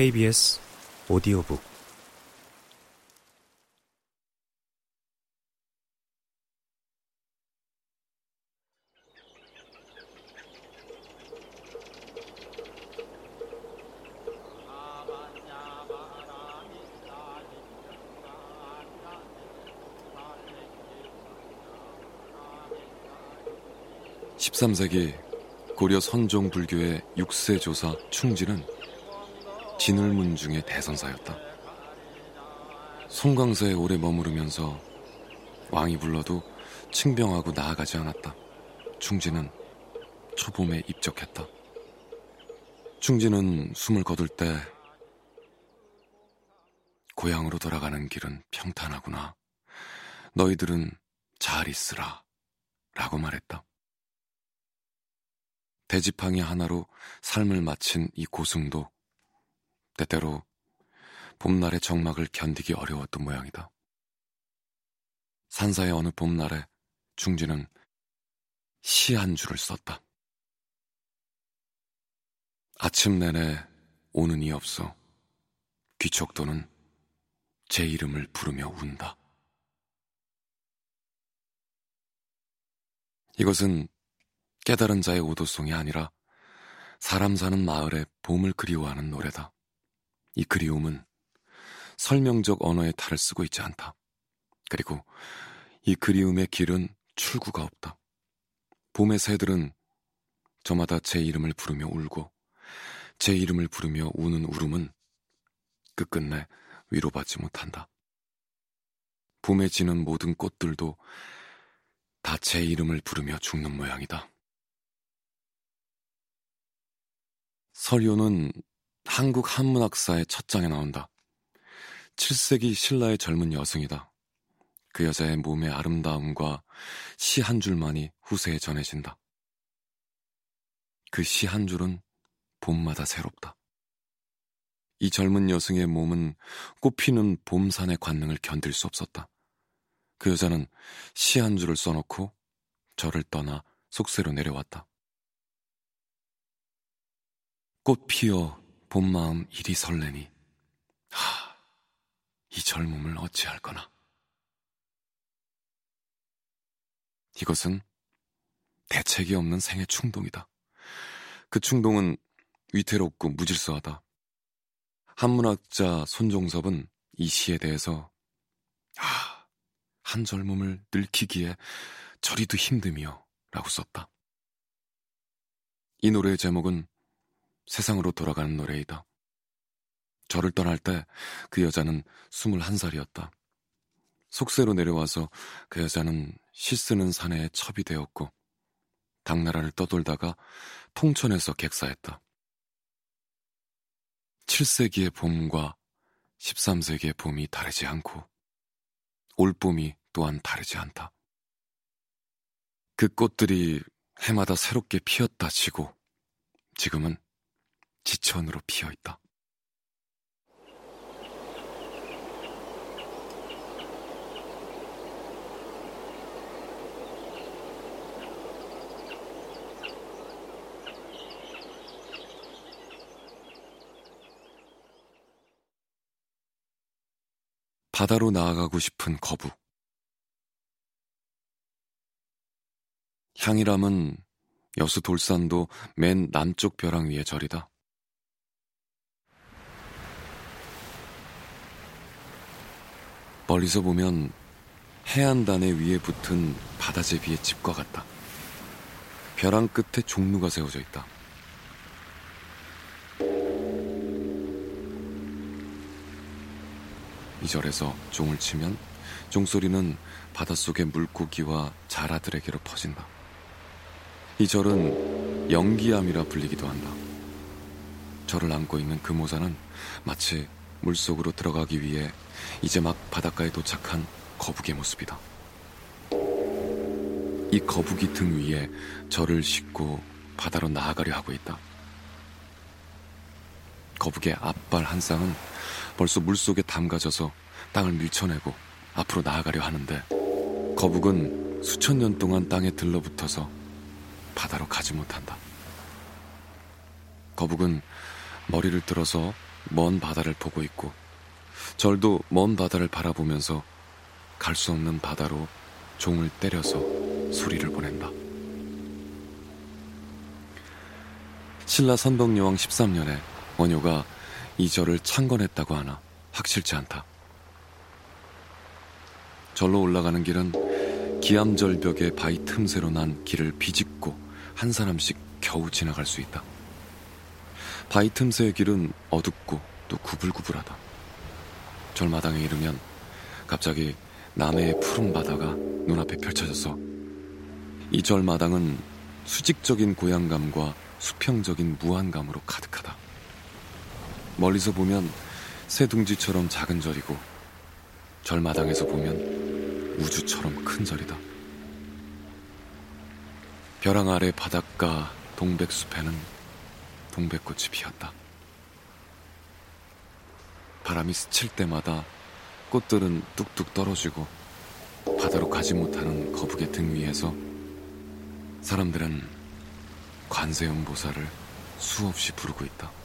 KBS 오디오북. (13세기) 고려 선종 불교의 6세 조사 충지는 진울문 중의 대선사였다. 송광사에 오래 머무르면서 왕이 불러도 칭병하고 나아가지 않았다. 충지는 초봄에 입적했다. 충지는 숨을 거둘 때 고향으로 돌아가는 길은 평탄하구나. 너희들은 잘 있으라. 라고 말했다. 대지팡이 하나로 삶을 마친 이 고승도 때때로 봄날의 정막을 견디기 어려웠던 모양이다. 산사의 어느 봄날에 중지는 시 한 줄을 썼다. 아침 내내 오는 이 없어 귀척도는 제 이름을 부르며 운다. 이것은 깨달은 자의 오도송이 아니라 사람 사는 마을의 봄을 그리워하는 노래다. 이 그리움은 설명적 언어의 탈을 쓰고 있지 않다. 그리고 이 그리움의 길은 출구가 없다. 봄의 새들은 저마다 제 이름을 부르며 울고 제 이름을 부르며 우는 울음은 끝끝내 위로받지 못한다. 봄에 지는 모든 꽃들도 다 제 이름을 부르며 죽는 모양이다. 설요는 한국 한문학사의 첫 장에 나온다. 7세기 신라의 젊은 여성이다. 그 여자의 몸의 아름다움과 시 한 줄만이 후세에 전해진다. 그 시 한 줄은 봄마다 새롭다. 이 젊은 여성의 몸은 꽃피는 봄산의 관능을 견딜 수 없었다. 그 여자는 시 한 줄을 써놓고 저를 떠나 속세로 내려왔다. 꽃 피어 본 마음 이리 설레니 하, 이 젊음을 어찌할 거나. 이것은 대책이 없는 생의 충동이다. 그 충동은 위태롭고 무질서하다. 한문학자 손종섭은 이 시에 대해서 아, 한 젊음을 늙히기에 저리도 힘듦이요 라고 썼다. 이 노래의 제목은 세상으로 돌아가는 노래이다. 저를 떠날 때 그 여자는 21살이었다. 속세로 내려와서 그 여자는 시 쓰는 사내에 첩이 되었고 당나라를 떠돌다가 통천에서 객사했다. 7세기의 봄과 13세기의 봄이 다르지 않고 올봄이 또한 다르지 않다. 그 꽃들이 해마다 새롭게 피었다 치고 지금은 지천으로 피어 있다. 바다로 나아가고 싶은 거북. 향이람은 여수 돌산도 맨 남쪽 벼랑 위의 절이다. 멀리서 보면 해안단의 위에 붙은 바다제비의 집과 같다. 벼랑 끝에 종루가 세워져 있다. 이 절에서 종을 치면 종소리는 바닷속의 물고기와 자라들에게로 퍼진다. 이 절은 연기암이라 불리기도 한다. 절을 안고 있는 그 모자는 마치 물속으로 들어가기 위해 이제 막 바닷가에 도착한 거북의 모습이다. 이 거북이 등 위에 절을 싣고 바다로 나아가려 하고 있다. 거북의 앞발 한 쌍은 벌써 물속에 담가져서 땅을 밀쳐내고 앞으로 나아가려 하는데 거북은 수천 년 동안 땅에 들러붙어서 바다로 가지 못한다. 거북은 머리를 들어서 먼 바다를 보고 있고 절도 먼 바다를 바라보면서 갈 수 없는 바다로 종을 때려서 소리를 보낸다. 신라 선덕여왕 13년에 원효가 이 절을 창건했다고 하나 확실치 않다. 절로 올라가는 길은 기암절벽의 바위 틈새로 난 길을 비집고 한 사람씩 겨우 지나갈 수 있다. 바위 틈새의 길은 어둡고 또 구불구불하다. 절마당에 이르면 갑자기 남해의 푸른 바다가 눈앞에 펼쳐졌어. 이 절마당은 수직적인 고향감과 수평적인 무한감으로 가득하다. 멀리서 보면 새 둥지처럼 작은 절이고 절마당에서 보면 우주처럼 큰 절이다. 벼랑 아래 바닷가 동백숲에는 동백꽃이 피었다. 바람이 스칠 때마다 꽃들은 뚝뚝 떨어지고 바다로 가지 못하는 거북의 등 위에서 사람들은 관세음 보살을 수없이 부르고 있다.